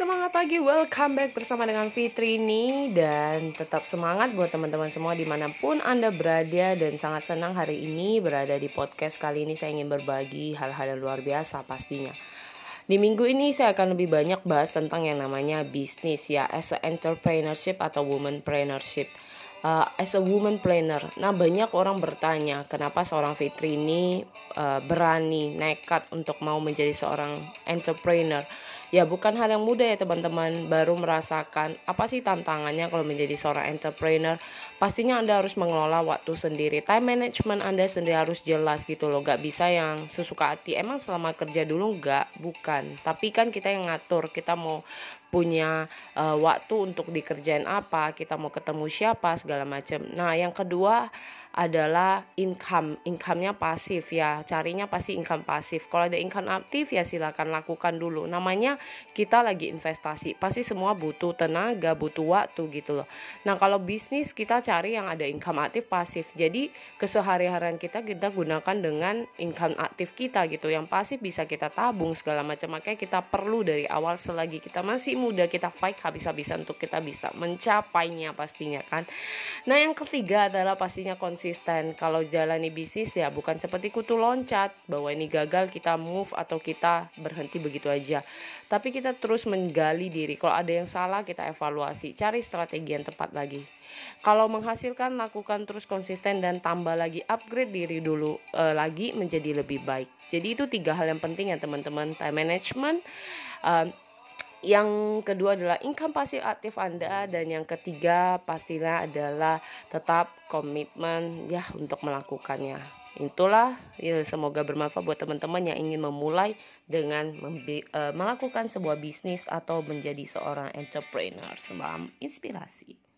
Semangat pagi, welcome back bersama dengan Fitri ini Dan tetap semangat buat teman-teman semua di mana pun Anda berada Dan sangat senang hari ini berada di podcast kali ini. Saya ingin berbagi hal-hal yang luar biasa pastinya. Di minggu ini saya akan lebih banyak bahas tentang yang namanya bisnis ya as a entrepreneurship atau womanpreneurship uh, as a woman planner. Nah, banyak orang bertanya, kenapa seorang Fitri ini uh, berani, nekat untuk mau menjadi seorang entrepreneur? Ya bukan hal yang mudah ya teman-teman Baru merasakan apa sih tantangannya kalau menjadi seorang entrepreneur Pastinya Anda harus mengelola waktu sendiri Time management Anda sendiri harus jelas gitu loh Gak bisa yang sesuka hati Emang selama kerja dulu gak? Bukan Tapi kan kita yang ngatur Kita mau punya uh, waktu untuk dikerjain apa, kita mau ketemu siapa segala macam. Nah, yang kedua adalah income, income-nya pasif ya, carinya pasti income pasif. Kalau ada income aktif ya silakan lakukan dulu. Namanya kita lagi investasi, pasti semua butuh tenaga, butuh waktu gitu loh. Nah, kalau bisnis kita cari yang ada income aktif pasif. Jadi kesehari-harian kita kita gunakan dengan income aktif kita gitu. Yang pasif bisa kita tabung segala macam. Makanya kita perlu dari awal selagi kita masih muda kita fight habis-habisan untuk kita bisa mencapainya pastinya kan. Nah yang ketiga adalah pastinya konsisten. Kalau jalani bisnis ya bukan seperti kutu loncat bahwa ini gagal kita move atau kita berhenti begitu aja. Tapi kita terus menggali diri. Kalau ada yang salah kita evaluasi, cari strategi yang tepat lagi. Kalau menghasilkan lakukan terus konsisten dan tambah lagi upgrade diri dulu e, lagi menjadi lebih baik. Jadi itu tiga hal yang penting ya teman-teman time management. Uh, yang kedua adalah income pasif aktif Anda dan yang ketiga pastinya adalah tetap komitmen ya untuk melakukannya. Itulah ya semoga bermanfaat buat teman-teman yang ingin memulai dengan uh, melakukan sebuah bisnis atau menjadi seorang entrepreneur. Selamat inspirasi.